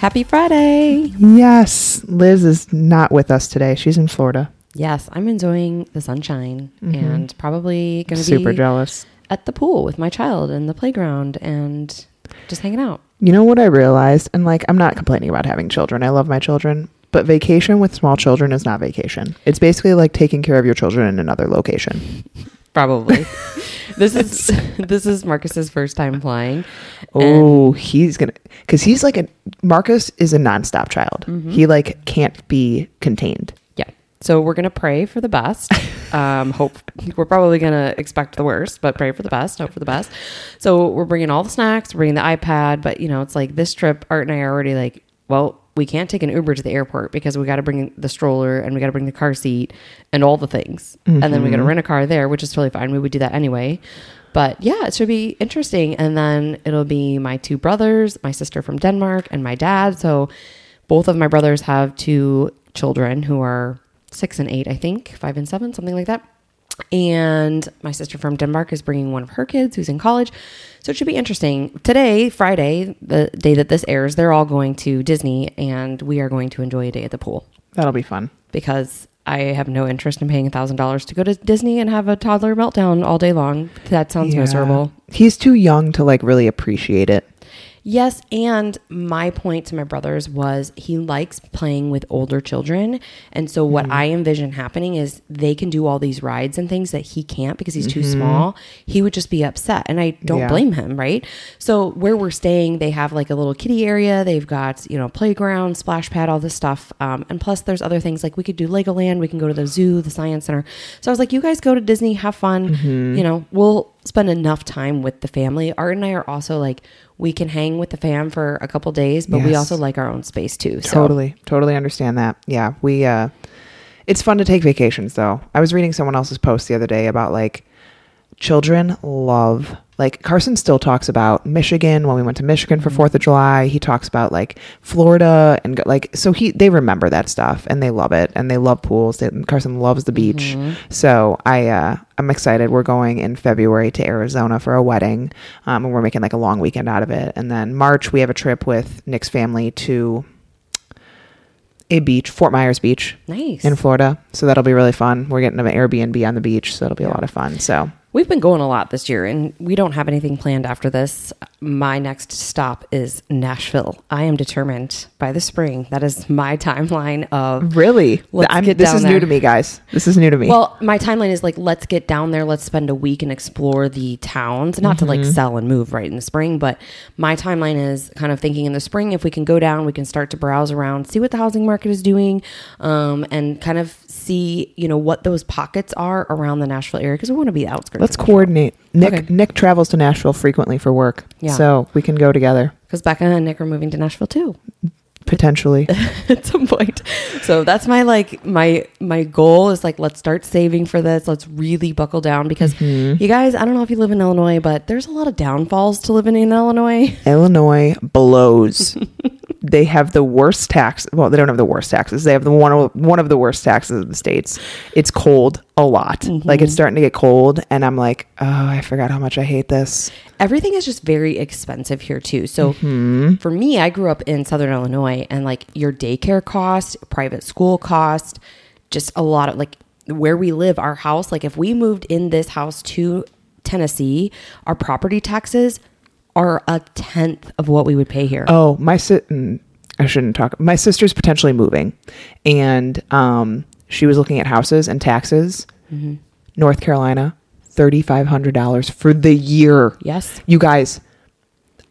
Happy Friday. Yes, Liz is not with us today. She's in Florida. Yes, I'm enjoying the sunshine and probably going to be Mm-hmm. Super jealous. at the pool with my child in the playground and just hanging out. You know what I realized? And like, I'm not complaining about having children. I love my children. But vacation with small children is not vacation. It's basically like taking care of your children in another location. Probably. this is this is Marcus's first time flying. Oh, he's gonna because he's like a Marcus is a nonstop child. He like can't be contained. Yeah. So we're gonna pray for the best. Um, hope we're probably gonna expect the worst, but pray for the best. Hope for the best. So we're bringing all the snacks, we're bringing the iPad, but you know, it's like this trip. Art and I are already like, well, we can't take an Uber to the airport because we got to bring the stroller and we got to bring the car seat and all the things, and then we got to mm-hmm. rent a car there, which is totally fine. We would do that anyway. But yeah, it should be interesting. And then it'll be my two brothers, my sister from Denmark, and my dad. So both of my brothers have two children who are six and eight, I think, five and seven, something like that. And my sister from Denmark is bringing one of her kids who's in college. So it should be interesting. Today, Friday, the day that this airs, they're all going to Disney and we are going to enjoy a day at the pool That'll be fun. because I have no interest in paying $1,000 to go to Disney and have a toddler meltdown all day long. That sounds Yeah. miserable. He's too young to like really appreciate it. Yes, and my point to my brothers was he likes playing with older children. And so what hmm. I envision happening is they can do all these rides and things that he can't because he's too mm-hmm. small. He would just be upset and I don't Yeah. blame him, right? So where we're staying, they have like a little kiddie area. They've got, you know, playground, splash pad, all this stuff. Um, and plus there's other things like we could do Legoland, we can go to the zoo, the science center. So I was like, you guys go to Disney, have fun. Mm-hmm. You know, we'll spend enough time with the family. Art and I are also like we can hang with the fam for a couple days, but we also like our own space too. So Totally, totally understand that. Yeah, we. uh It's fun to take vacations, though. I was reading someone else's post the other day about like children love. Like Carson still talks about Michigan when we went to Michigan for Fourth of July. He talks about like Florida and like so he they remember that stuff and they love it and they love pools. They, Carson loves the beach, so I uh, I'm excited. We're going in February to Arizona for a wedding, um, and we're making like a long weekend out of it. And then March we have a trip with Nick's family to a beach, Fort Myers Beach nice. in Florida. So that'll be really fun. We're getting an Airbnb on the beach, so that'll be a lot of fun. So We've been going a lot this year and we don't have anything planned after this. My next stop is Nashville. I am determined by the spring. That is my timeline of really, Let's get this down is new to me, guys. This is new to me. Well, my timeline is like let's get down there, let's spend a week and explore the towns, not to like Mm-hmm. sell and move right in the spring, but my timeline is kind of thinking in the spring if we can go down, we can start to browse around, see what the housing market is doing, um, and kind of see you know what those pockets are around the Nashville area because we want to be outskirts. Let's coordinate. Nick Okay. Nick travels to Nashville frequently for work, Yeah. so we can go together because Becca and Nick are moving to Nashville too. potentially. at some point. So that's my like my my goal is like let's start saving for this. Let's really buckle down because Mm-hmm. you guys, I don't know if you live in Illinois, but there's a lot of downfalls to living in Illinois. Illinois blows. they have the worst tax. Well, they don't have the worst taxes. They have the one of, one of the worst taxes of the states. It's cold a lot. Like it's starting to get cold, and I'm like, oh, I forgot how much I hate this. Everything is just very expensive here too. So Mm-hmm. for me, I grew up in Southern Illinois and like your daycare cost, private school cost, just a lot of like where we live, our house, like if we moved in this house to Tennessee, our property taxes are a tenth of what we would pay here. Oh, my si- mm, I shouldn't talk. My sister's potentially moving, and um, she was looking at houses and taxes. North Carolina, thirty five hundred dollars for the year. Yes. you guys.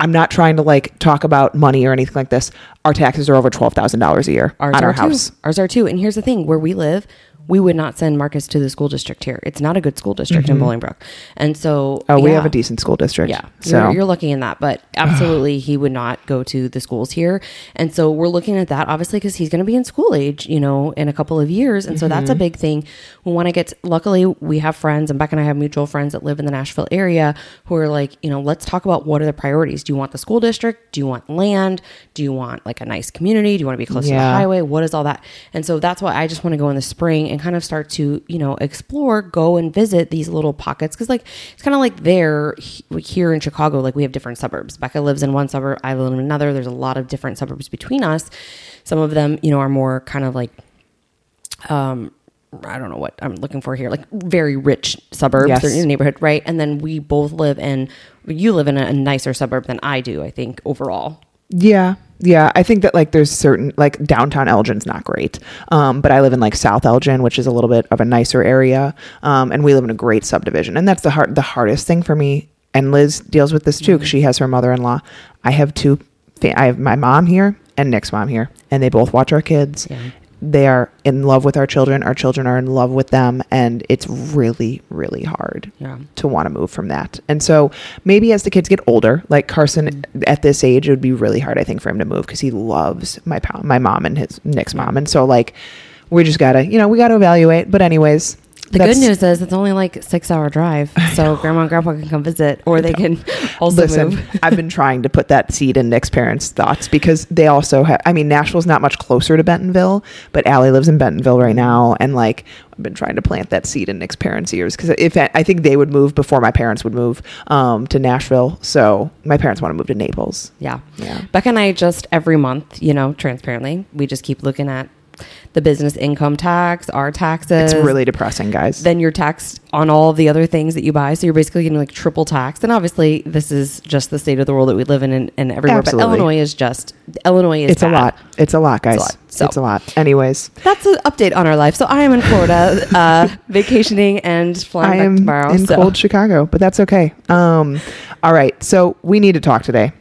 I'm not trying to like talk about money or anything like this. Our taxes are over twelve thousand dollars a year Ours on are our too. house. Ours are too. And here's the thing: where we live, we would not send Marcus to the school district here. It's not a good school district in Bolingbrook. And so, Mm-hmm. Oh, we have a decent school district. Yeah, So you're, you're lucky in that, but absolutely, he would not go to the schools here, and so we're looking at that obviously because he's going to be in school age, you know, in a couple of years, and so that's a Mm-hmm. big thing. We want to get. luckily, we have friends, and Beck and I have mutual friends that live in the Nashville area who are like, you know, let's talk about what are the priorities. Do you want the school district? Do you want land? Do you want like a nice community? Do you want to be close to the highway? What is all that? And so that's why I just want to go in the spring and kind of start to, you know, explore, go and visit these little pockets. Cause like, it's kind of like there he- here in Chicago, like we have different suburbs. Becca lives in one suburb, I live in another. There's a lot of different suburbs between us. Some of them, you know, are more kind of like, um, I don't know what I'm looking for here, like very rich suburbs Yes. In the neighborhood, right? And then we both live in, you live in a nicer suburb than I do, I think, overall. Yeah. Yeah. I think that like there's certain like downtown Elgin's not great. Um, but I live in like South Elgin, which is a little bit of a nicer area. Um, and we live in a great subdivision. And that's the hard the hardest thing for me. And Liz deals with this too because she has her mother in law. I have two fa- I have my mom here and Nick's mom here. And they both watch our kids. Yeah. They are in love with our children. Our children are in love with them. And it's really, really hard Yeah. to want to move from that. And so maybe as the kids get older, like Carson mm-hmm. at this age, it would be really hard, I think, for him to move because he loves my my mom and his Nick's mom. And so like we just gotta, you know, we gotta evaluate. But anyways, The good news is it's only like six hour drive, so grandma and grandpa can come visit, or they can also Listen, move. I've been trying to put that seed in Nick's parents' thoughts because they also have. I mean, Nashville's not much closer to Bentonville, but Allie lives in Bentonville right now, and like I've been trying to plant that seed in Nick's parents' ears because if I, I think they would move before my parents would move um, to Nashville, so my parents want to move to Naples. Yeah. Yeah. Becca and I just every month, you know, transparently, we just keep looking at the business income tax, our taxes. It's really depressing, guys. then you're taxed on all the other things that you buy. So you're basically getting like triple tax. And obviously, this is just the state of the world that we live in and, and everywhere. Absolutely. But Illinois is just, Illinois is it's a lot. It's a lot, guys. lot. So- It's a lot. Anyways, That's an update on our life. So I am in Florida, uh, vacationing and flying I back am tomorrow. in so. cold Chicago, but that's okay. Um, all right, so we need to talk today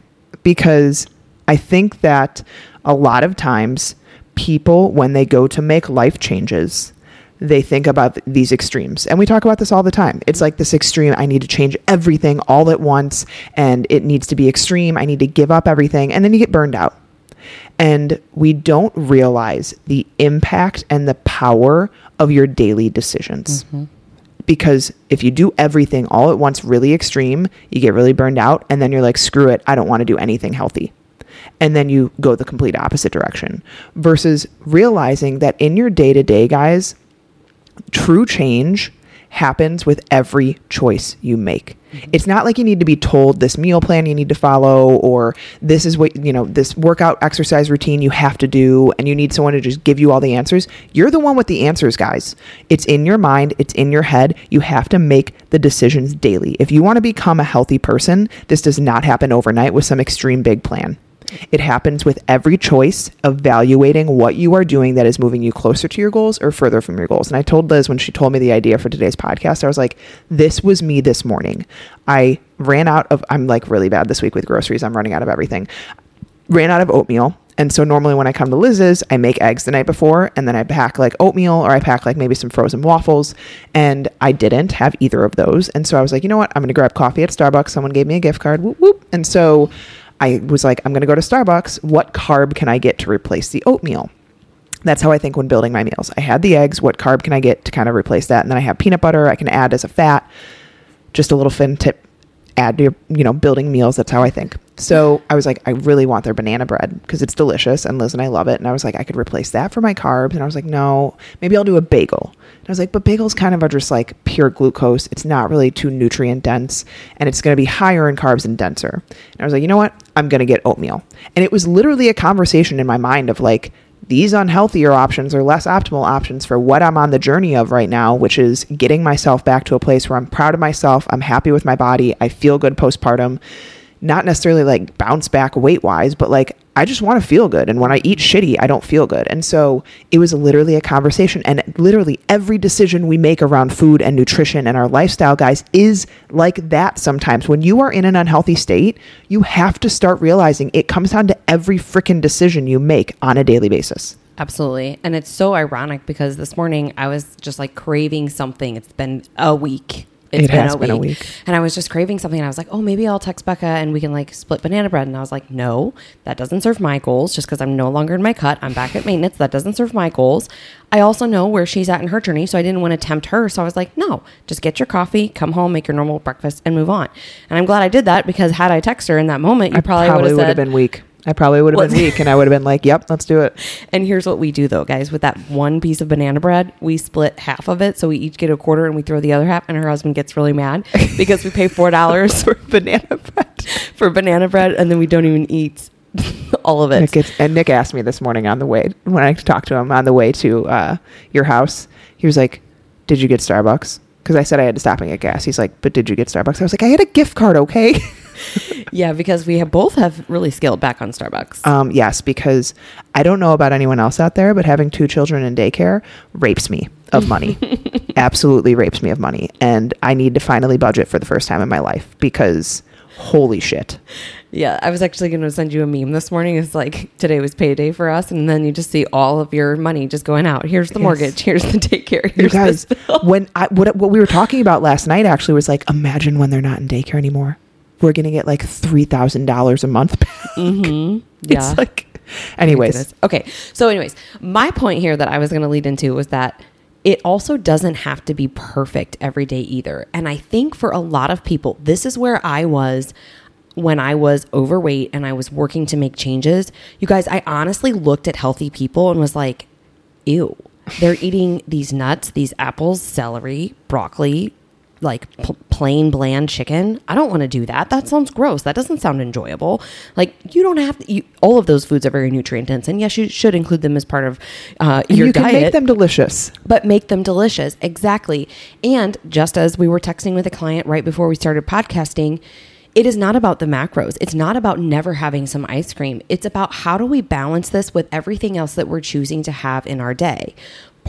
because I think that a lot of times people, when they go to make life changes, they think about these extremes. And we talk about this all the time. It's like this extreme I need to change everything all at once, and it needs to be extreme. I need to give up everything. And then you get burned out. And we don't realize the impact and the power of your daily decisions mm-hmm. because if you do everything all at once really extreme, you get really burned out and then you're like screw it, I don't want to do anything healthy. And then you go the complete opposite direction versus realizing that in your day-to-day guys, true change happens with every choice you make. Mm-hmm. It's not like you need to be told this meal plan you need to follow or this is what, you know, this workout exercise routine you have to do and you need someone to just give you all the answers. You're the one with the answers, guys. It's in your mind, it's in your head. You have to make the decisions daily. If you want to become a healthy person, this does not happen overnight with some extreme big plan. It happens with every choice evaluating what you are doing that is moving you closer to your goals or further from your goals. And I told Liz when she told me the idea for today's podcast, I was like, this was me this morning. I ran out of, I'm like really bad this week with groceries. I'm running out of everything. Ran out of oatmeal. And so normally when I come to Liz's, I make eggs the night before and then I pack like oatmeal or I pack like maybe some frozen waffles. And I didn't have either of those. And so I was like, you know what? I'm going to grab coffee at Starbucks. Someone gave me a gift card. Whoop, whoop. And so I was like, I'm going to go to Starbucks. What carb can I get to replace the oatmeal? That's how I think when building my meals. I had the eggs. What carb can I get to kind of replace that? And then I have peanut butter I can add as a fat. Just a little fin tip. Add to your, you know, building meals. That's how I think. So I was like, I really want their banana bread because it's delicious. And Liz and I love it. And I was like, I could replace that for my carbs. And I was like, no, maybe I'll do a bagel. And I was like, but bagels kind of are just like pure glucose. It's not really too nutrient dense and it's going to be higher in carbs and denser. And I was like, you know what? I'm going to get oatmeal. And it was literally a conversation in my mind of like, these unhealthier options or less optimal options for what I'm on the journey of right now, which is getting myself back to a place where I'm proud of myself, I'm happy with my body, I feel good postpartum, not necessarily like bounce back weight wise, but like I just want to feel good. And when I eat shitty, I don't feel good. And so it was literally a conversation. And literally every decision we make around food and nutrition and our lifestyle, guys, is like that sometimes. When you are in an unhealthy state, you have to start realizing it comes down to every freaking decision you make on a daily basis. Absolutely. And it's so ironic because this morning I was just like craving something. It's been a week. It's It has been a week. And I was just craving something and I was like, oh, maybe I'll text Becca and we can like split banana bread. And I was like, no, that doesn't serve my goals just because I'm no longer in my cut. I'm back at maintenance. That doesn't serve my goals. I also know where she's at in her journey. So I didn't want to tempt her. So I was like, no, just get your coffee, come home, make your normal breakfast and move on. And I'm glad I did that because had I texted her in that moment, you I probably, probably, would have been weak. I probably would have been weak, and I would have been like, "Yep, let's do it." And here's what we do though, guys. With that one piece of banana bread, we split half of it. So we each get a quarter and we throw the other half. And her husband gets really mad because we pay $4 for Banana bread. for banana bread and then we don't even eat all of it. Nick gets, and Nick asked me this morning on the way when I talked to him on the way to uh, your house. He was like, "Did you get Starbucks?" Because I said I had to stop and get gas. He's like, "But did you get Starbucks?" I was like, "I had a gift card, okay." yeah, because we have both have really scaled back on Starbucks. um, yes, because I don't know about anyone else out there, but having two children in daycare rapes me of money. Absolutely rapes me of money, and I need to finally budget for the first time in my life because holy shit. yeah, I was actually going to send you a meme this morning. It's like today was payday for us. And then you just see all of your money just going out. Here's the Yes. mortgage. Here's the daycare. You Here's guys, this bill. when I what what we were talking about last night actually was like, imagine when they're not in daycare anymore. We're gonna get like three thousand dollars a month back. Mm-hmm. Yeah. It's like, anyways, Okay. So, anyways, my point here that I was going to lead into was that it also doesn't have to be perfect every day either. And I think for a lot of people, this is where I was when I was overweight and I was working to make changes. You guys, I honestly looked at healthy people and was like, ew. They're eating these nuts, these apples, celery, broccoli, like pl- plain bland chicken. I don't want to do that. That sounds gross. That doesn't sound enjoyable. Like you don't have to. You, all of those foods are very nutrient dense, and yes, you should include them as part of uh, your you can diet make them delicious. but make them delicious. Exactly. And just as we were texting with a client right before we started podcasting, it is not about the macros. It's not about never having some ice cream. It's about how do we balance this with everything else that we're choosing to have in our day.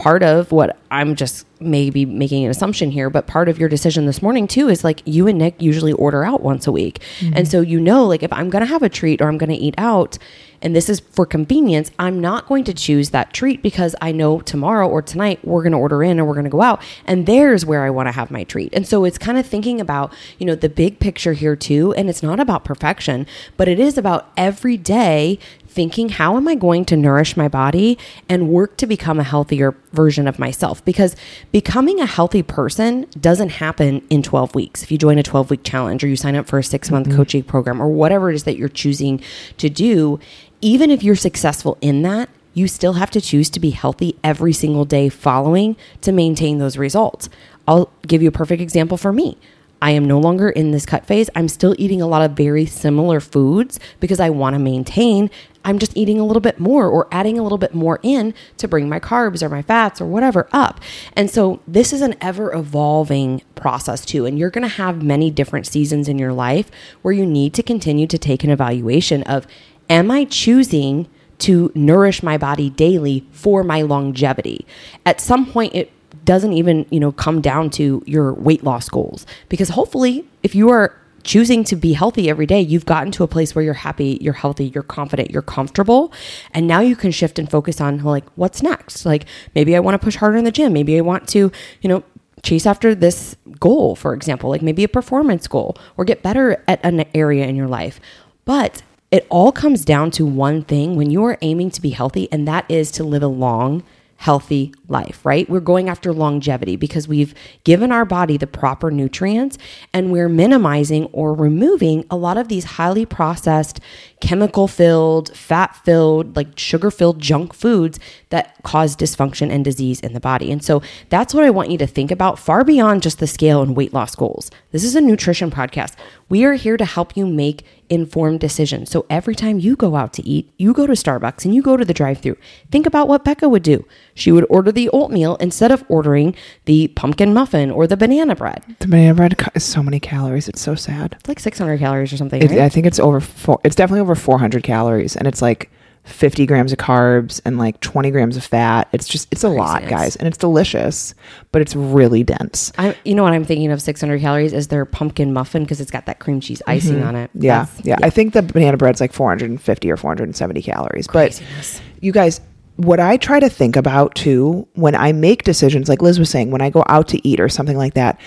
Part of what I'm just maybe making an assumption here, but part of your decision this morning too is like you and Nick usually order out once a week. Mm-hmm. And so you know, like if I'm going to have a treat or I'm going to eat out, and this is for convenience, I'm not going to choose that treat because I know tomorrow or tonight we're going to order in or we're going to go out and there's where I want to have my treat. And so it's kind of thinking about, you know, the big picture here too, and it's not about perfection, but it is about every day thinking how am I going to nourish my body and work to become a healthier version of myself because becoming a healthy person doesn't happen in 12 weeks. If you join a 12 week challenge or you sign up for a 6 month mm-hmm. coaching program or whatever it is that you're choosing to do, even if you're successful in that, you still have to choose to be healthy every single day following to maintain those results. I'll give you a perfect example for me. I am no longer in this cut phase. I'm still eating a lot of very similar foods because I want to maintain. I'm just eating a little bit more or adding a little bit more in to bring my carbs or my fats or whatever up. And so this is an ever evolving process too. And you're going to have many different seasons in your life where you need to continue to take an evaluation of am I choosing to nourish my body daily for my longevity? At some point, it doesn't even you know come down to your weight loss goals. Because hopefully if you are choosing to be healthy every day you've gotten to a place where you're happy you're healthy you're confident you're comfortable. And now you can shift and focus on like what's next? Like maybe i want to push harder in the gym. Maybe i want to you know chase after this goal for example like maybe a performance goal or get better at an area in your life. But it all comes down to one thing. When you are aiming to be healthy and that is to live a long healthy life, right? We're going after longevity because we've given our body the proper nutrients and we're minimizing or removing a lot of these highly processed, chemical filled, fat filled, like sugar filled junk foods that cause dysfunction and disease in the body. And so that's what I want you to think about far beyond just the scale and weight loss goals. This is a nutrition podcast. We are here to help you make informed decisions. So every time you go out to eat, you go to Starbucks and you go to the drive through, think about what Becca would do. She would order the oatmeal instead of ordering the pumpkin muffin or the banana bread. The banana bread is so many calories. It's so sad. It's like 600 calories or something. It, right? I think it's over four. It's definitely over 400 calories, and it's like 50 grams of carbs and like 20 grams of fat. It's just it's a lot, guys, and it's delicious, but it's really dense. I, you know what I'm thinking of 600 calories is their pumpkin muffin because it's got that cream cheese icing on it. Mm-hmm. Yeah, yeah, I think the banana bread's like 450 or 470 calories. Craziness. But you guys, what I try to think about too when I make decisions, like Liz was saying, when I go out to eat or something like that,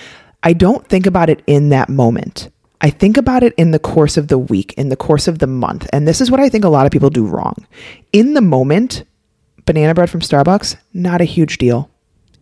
I don't think about it in that moment. I think about it in the course of the week, in the course of the month. And this is what I think a lot of people do wrong. In the moment, banana bread from Starbucks, not a huge deal.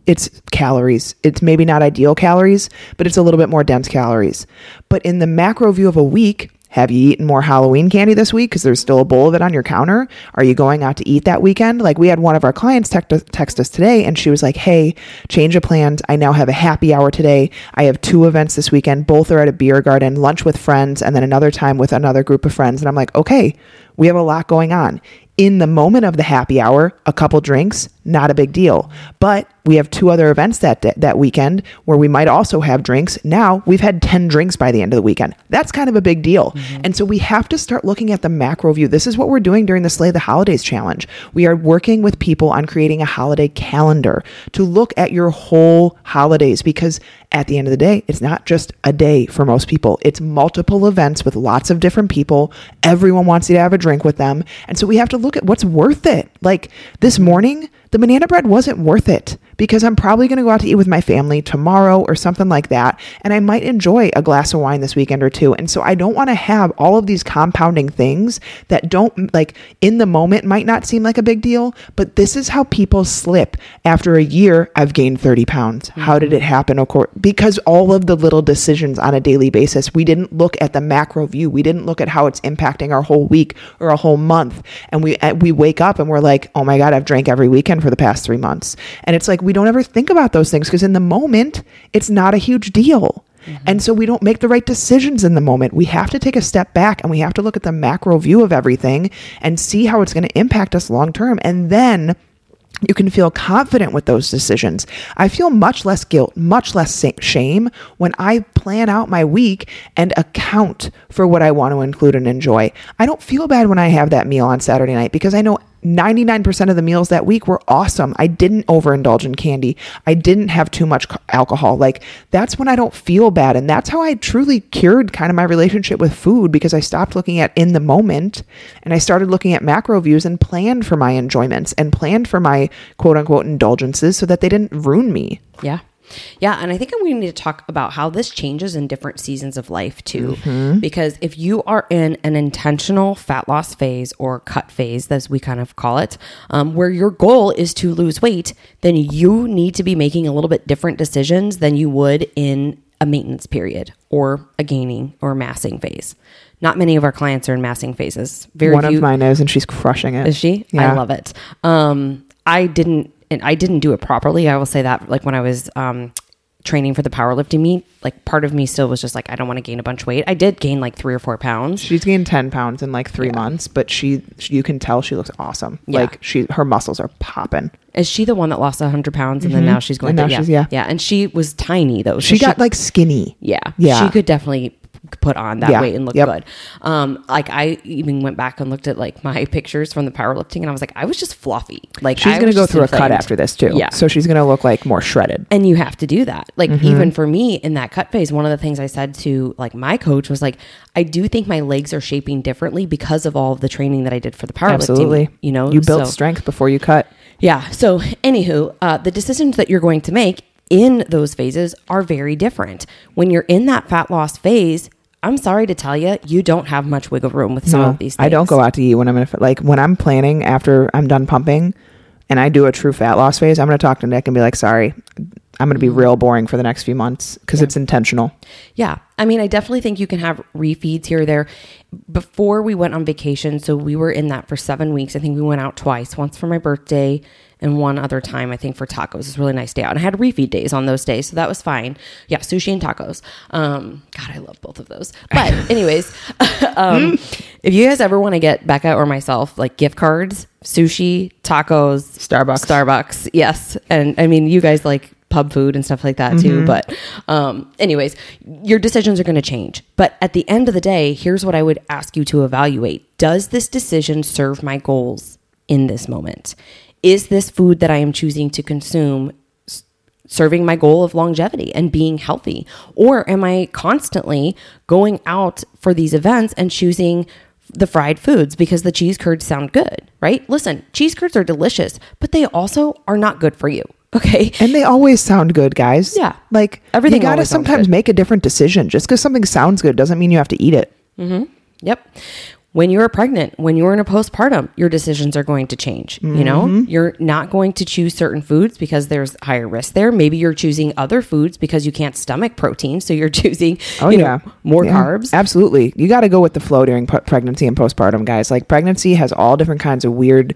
It's calories. It's maybe not ideal calories, but it's a little bit more dense calories. But in the macro view of a week, have you eaten more Halloween candy this week because there's still a bowl of it on your counter? Are you going out to eat that weekend? Like we had one of our clients text, text us today and she was like, Hey, change of plans. I now have a happy hour today. I have two events this weekend. Both are at a beer garden, lunch with friends, and then another time with another group of friends. And I'm like, okay, we have a lot going on. In the moment of the happy hour, a couple drinks, not a big deal. But we have two other events that that weekend where we might also have drinks. Now we've had 10 drinks by the end of the weekend. That's kind of a big deal. Mm-hmm. And so we have to start looking at the macro view. This is what we're doing during the Slay the Holidays challenge. We are working with people on creating a holiday calendar to look at your whole holidays because at the end of the day, it's not just a day for most people. It's multiple events with lots of different people. Everyone wants you to have a drink with them. And so we have to look at what's worth it. Like this morning, the banana bread wasn't worth it because I'm probably going to go out to eat with my family tomorrow or something like that. And I might enjoy a glass of wine this weekend or two. And so I don't want to have all of these compounding things that don't like in the moment might not seem like a big deal, but this is how people slip. After a year, I've gained 30 pounds. Mm-hmm. How did it happen? Of course, because all of the little decisions on a daily basis, we didn't look at the macro view. We didn't look at how it's impacting our whole week or a whole month. And we, we wake up and we're like, oh my God, I've drank every weekend for the past three months. And it's like, we don't ever think about those things because in the moment, it's not a huge deal. Mm-hmm. And so we don't make the right decisions in the moment. We have to take a step back and we have to look at the macro view of everything and see how it's going to impact us long term. And then you can feel confident with those decisions. I feel much less guilt, much less shame when I plan out my week and account for what I want to include and enjoy. I don't feel bad when I have that meal on Saturday night because I know 99% of the meals that week were awesome. I didn't overindulge in candy. I didn't have too much alcohol. Like that's when I don't feel bad. And that's how I truly cured kind of my relationship with food because I stopped looking at in the moment and I started looking at macro views and planned for my enjoyments and planned for my quote unquote indulgences so that they didn't ruin me. Yeah. Yeah, and I think we need to talk about how this changes in different seasons of life too. Mm-hmm. Because if you are in an intentional fat loss phase or cut phase, as we kind of call it, um, where your goal is to lose weight, then you need to be making a little bit different decisions than you would in a maintenance period or a gaining or massing phase. Not many of our clients are in massing phases. Very One few, of mine is, and she's crushing it. Is she? Yeah. I love it. Um, I didn't and I didn't do it properly. I will say that like when I was um, training for the powerlifting meet, like part of me still was just like, I don't want to gain a bunch of weight. I did gain like three or four pounds. She's gained 10 pounds in like three yeah. months, but she, you can tell she looks awesome. Yeah. Like she, her muscles are popping. Is she the one that lost 100 pounds and mm-hmm. then now she's going and to, now yeah, yeah. Yeah. And she was tiny though. So she, she got like skinny. Yeah. Yeah. She could definitely put on that yeah. weight and look yep. good. Um, like I even went back and looked at like my pictures from the powerlifting, and I was like, I was just fluffy. Like she's I gonna go through inflamed. a cut after this too. Yeah, so she's gonna look like more shredded. And you have to do that. Like mm-hmm. even for me in that cut phase, one of the things I said to like my coach was like, I do think my legs are shaping differently because of all of the training that I did for the powerlifting. Absolutely, you know, you built so, strength before you cut. Yeah. So anywho, uh, the decisions that you're going to make in those phases are very different. When you're in that fat loss phase, I'm sorry to tell you, you don't have much wiggle room with some no, of these things. I don't go out to eat when I'm in a, like when I'm planning after I'm done pumping and I do a true fat loss phase, I'm going to talk to Nick and be like, sorry, I'm going to be mm-hmm. real boring for the next few months because yeah. it's intentional. Yeah. I mean, I definitely think you can have refeeds here or there. Before we went on vacation, so we were in that for seven weeks. I think we went out twice, once for my birthday and one other time, I think for tacos. It was a really nice day out. And I had refeed days on those days, so that was fine. Yeah, sushi and tacos. Um, God, I love both of those. But anyways, um, if you guys ever want to get Becca or myself like gift cards, sushi, tacos, Starbucks, Starbucks, yes. And I mean, you guys like pub food and stuff like that too. Mm-hmm. But, um, anyways, your decisions are going to change. But at the end of the day, here's what I would ask you to evaluate Does this decision serve my goals in this moment? is this food that I am choosing to consume serving my goal of longevity and being healthy? Or am I constantly going out for these events and choosing the fried foods because the cheese curds sound good, right? Listen, cheese curds are delicious, but they also are not good for you. Okay. And they always sound good, guys. Yeah. Like Everything you got to sometimes make a different decision. Just because something sounds good doesn't mean you have to eat it. Mm-hmm. Yep. When you're pregnant, when you're in a postpartum, your decisions are going to change. You know, Mm-hmm. you're not going to choose certain foods because there's higher risk there. Maybe you're choosing other foods because you can't stomach protein. So you're choosing, Oh you know, yeah, more Yeah. carbs. Absolutely, you got to go with the flow during p- pregnancy and postpartum, guys. Like pregnancy has all different kinds of weird.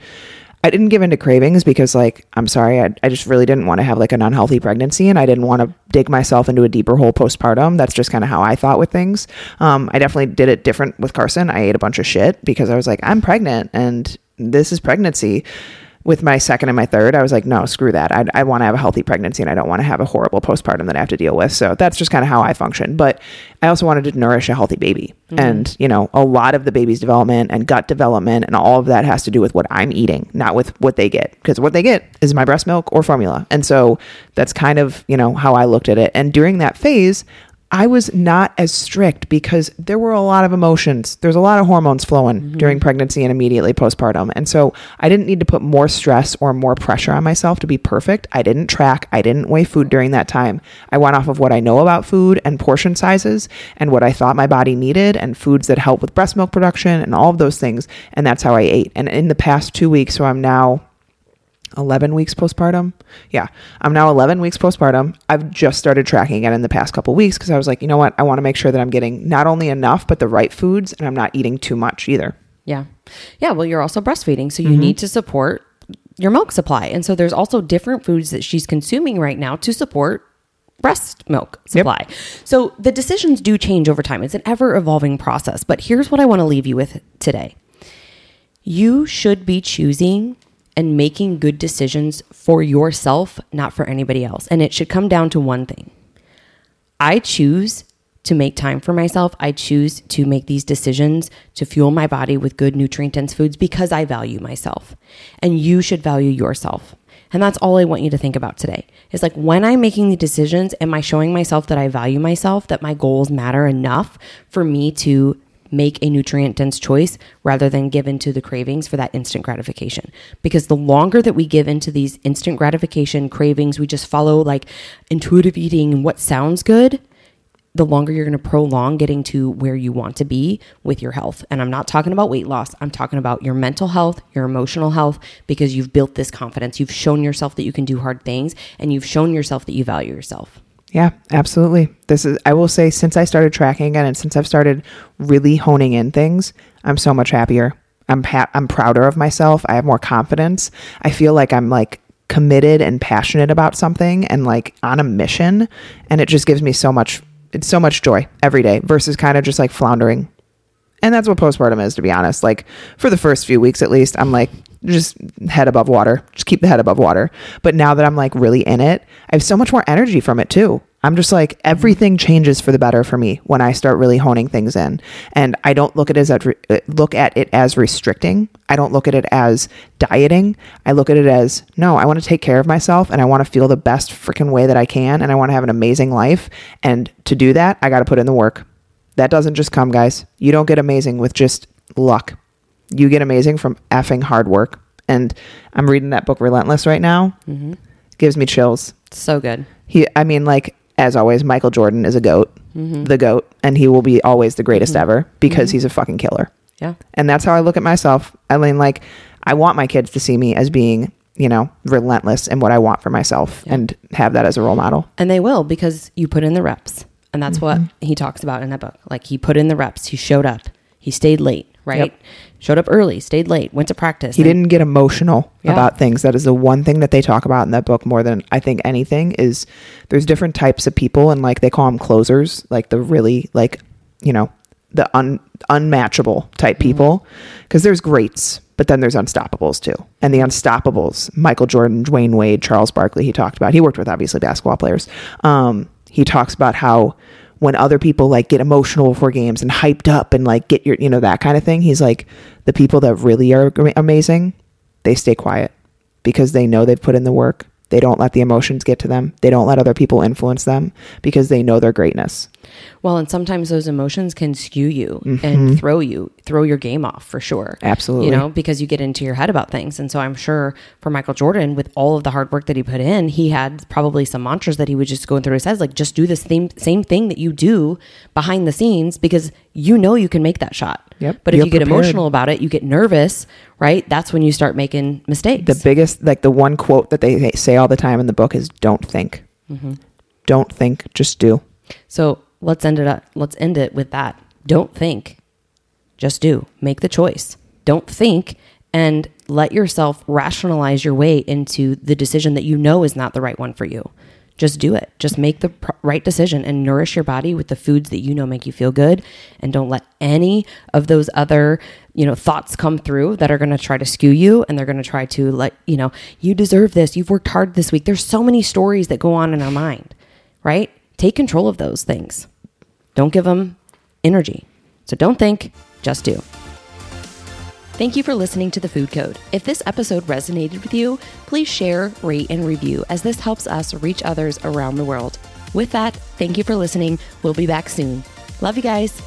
I didn't give into cravings because, like, I'm sorry, I, I just really didn't want to have like an unhealthy pregnancy, and I didn't want to dig myself into a deeper hole postpartum. That's just kind of how I thought with things. Um, I definitely did it different with Carson. I ate a bunch of shit because I was like, I'm pregnant, and this is pregnancy with my second and my third, I was like, no, screw that. I, I want to have a healthy pregnancy and I don't want to have a horrible postpartum that I have to deal with. So that's just kind of how I function. But I also wanted to nourish a healthy baby. Mm-hmm. And, you know, a lot of the baby's development and gut development and all of that has to do with what I'm eating, not with what they get. Because what they get is my breast milk or formula. And so that's kind of, you know, how I looked at it. And during that phase, I was not as strict because there were a lot of emotions. There's a lot of hormones flowing mm-hmm. during pregnancy and immediately postpartum. And so I didn't need to put more stress or more pressure on myself to be perfect. I didn't track, I didn't weigh food during that time. I went off of what I know about food and portion sizes and what I thought my body needed and foods that help with breast milk production and all of those things. And that's how I ate. And in the past two weeks, so I'm now 11 weeks postpartum. Yeah, I'm now 11 weeks postpartum. I've just started tracking again in the past couple weeks because I was like, you know what? I want to make sure that I'm getting not only enough, but the right foods and I'm not eating too much either. Yeah. Yeah. Well, you're also breastfeeding. So you Mm-hmm. need to support your milk supply. And so there's also different foods that she's consuming right now to support breast milk supply. So the decisions do change over time. It's an ever evolving process. But here's what I want to leave you with today you should be choosing and making good decisions for yourself, not for anybody else. And it should come down to one thing I choose to make time for myself. I choose to make these decisions to fuel my body with good nutrient dense foods because I value myself. And you should value yourself. And that's all I want you to think about today. Is like when I'm making the decisions, am I showing myself that I value myself, that my goals matter enough for me to make a nutrient dense choice rather than give into the cravings for that instant gratification. Because the longer that we give into these instant gratification cravings, we just follow like intuitive eating and what sounds good, the longer you're going to prolong getting to where you want to be with your health. And I'm not talking about weight loss, I'm talking about your mental health, your emotional health, because you've built this confidence. You've shown yourself that you can do hard things and you've shown yourself that you value yourself. Yeah, absolutely. This is, I will say, since I started tracking again and since I've started really honing in things, I'm so much happier. I'm pa- I'm prouder of myself. I have more confidence. I feel like I'm like committed and passionate about something and like on a mission, and it just gives me so much. It's so much joy every day versus kind of just like floundering and that's what postpartum is, to be honest. Like for the first few weeks, at least, I'm like just head above water, just keep the head above water. But now that I'm like really in it, I have so much more energy from it too. I'm just like everything changes for the better for me when I start really honing things in, and I don't look at it as look at it as restricting. I don't look at it as dieting. I look at it as no, I want to take care of myself and I want to feel the best freaking way that I can, and I want to have an amazing life. And to do that, I got to put in the work. That doesn't just come, guys. You don't get amazing with just luck. You get amazing from effing hard work. And I'm reading that book Relentless right now. Mm-hmm. Gives me chills. So good. He, I mean, like as always, Michael Jordan is a goat, mm-hmm. the goat, and he will be always the greatest mm-hmm. ever because mm-hmm. he's a fucking killer. Yeah. And that's how I look at myself. I mean, like, I want my kids to see me as being, you know, relentless in what I want for myself and have that as a role model. And they will because you put in the reps. And that's what he talks about in that book. Like he put in the reps, he showed up, he stayed late, right? Yep. Showed up early, stayed late, went to practice. He didn't get emotional Yeah. about things. That is the one thing that they talk about in that book more than I think anything is there's different types of people and like they call them closers, like the really like, you know, the un unmatchable type people because there's greats, but then there's unstoppables too. And the unstoppables, Michael Jordan, Dwyane Wade, Charles Barkley, he talked about. He worked with obviously basketball players. Um, he talks about how when other people like get emotional before games and hyped up and like get your you know that kind of thing he's like the people that really are amazing they stay quiet because they know they've put in the work. They don't let the emotions get to them. They don't let other people influence them because they know their greatness Well, and sometimes those emotions can skew you and mm-hmm. throw you, throw your game off for sure. Absolutely. You know, because you get into your head about things. And so I'm sure for Michael Jordan, with all of the hard work that he put in, he had probably some mantras that he would just go through his head, like just do the same same thing that you do behind the scenes because you know you can make that shot. Yep. But if You're you get prepared. emotional about it, you get nervous, right? That's when you start making mistakes. The biggest, like the one quote that they say all the time in the book is don't think. Mm-hmm. Don't think, just do. So let's end it up. Let's end it with that. Don't think, just do. Make the choice. Don't think and let yourself rationalize your way into the decision that you know is not the right one for you. Just do it. Just make the pr- right decision and nourish your body with the foods that you know make you feel good and don't let any of those other, you know, thoughts come through that are going to try to skew you and they're going to try to let, you know, you deserve this. You've worked hard this week. There's so many stories that go on in our mind, right? Take control of those things. Don't give them energy. So don't think, just do. Thank you for listening to The Food Code. If this episode resonated with you, please share, rate, and review as this helps us reach others around the world. With that, thank you for listening. We'll be back soon. Love you guys.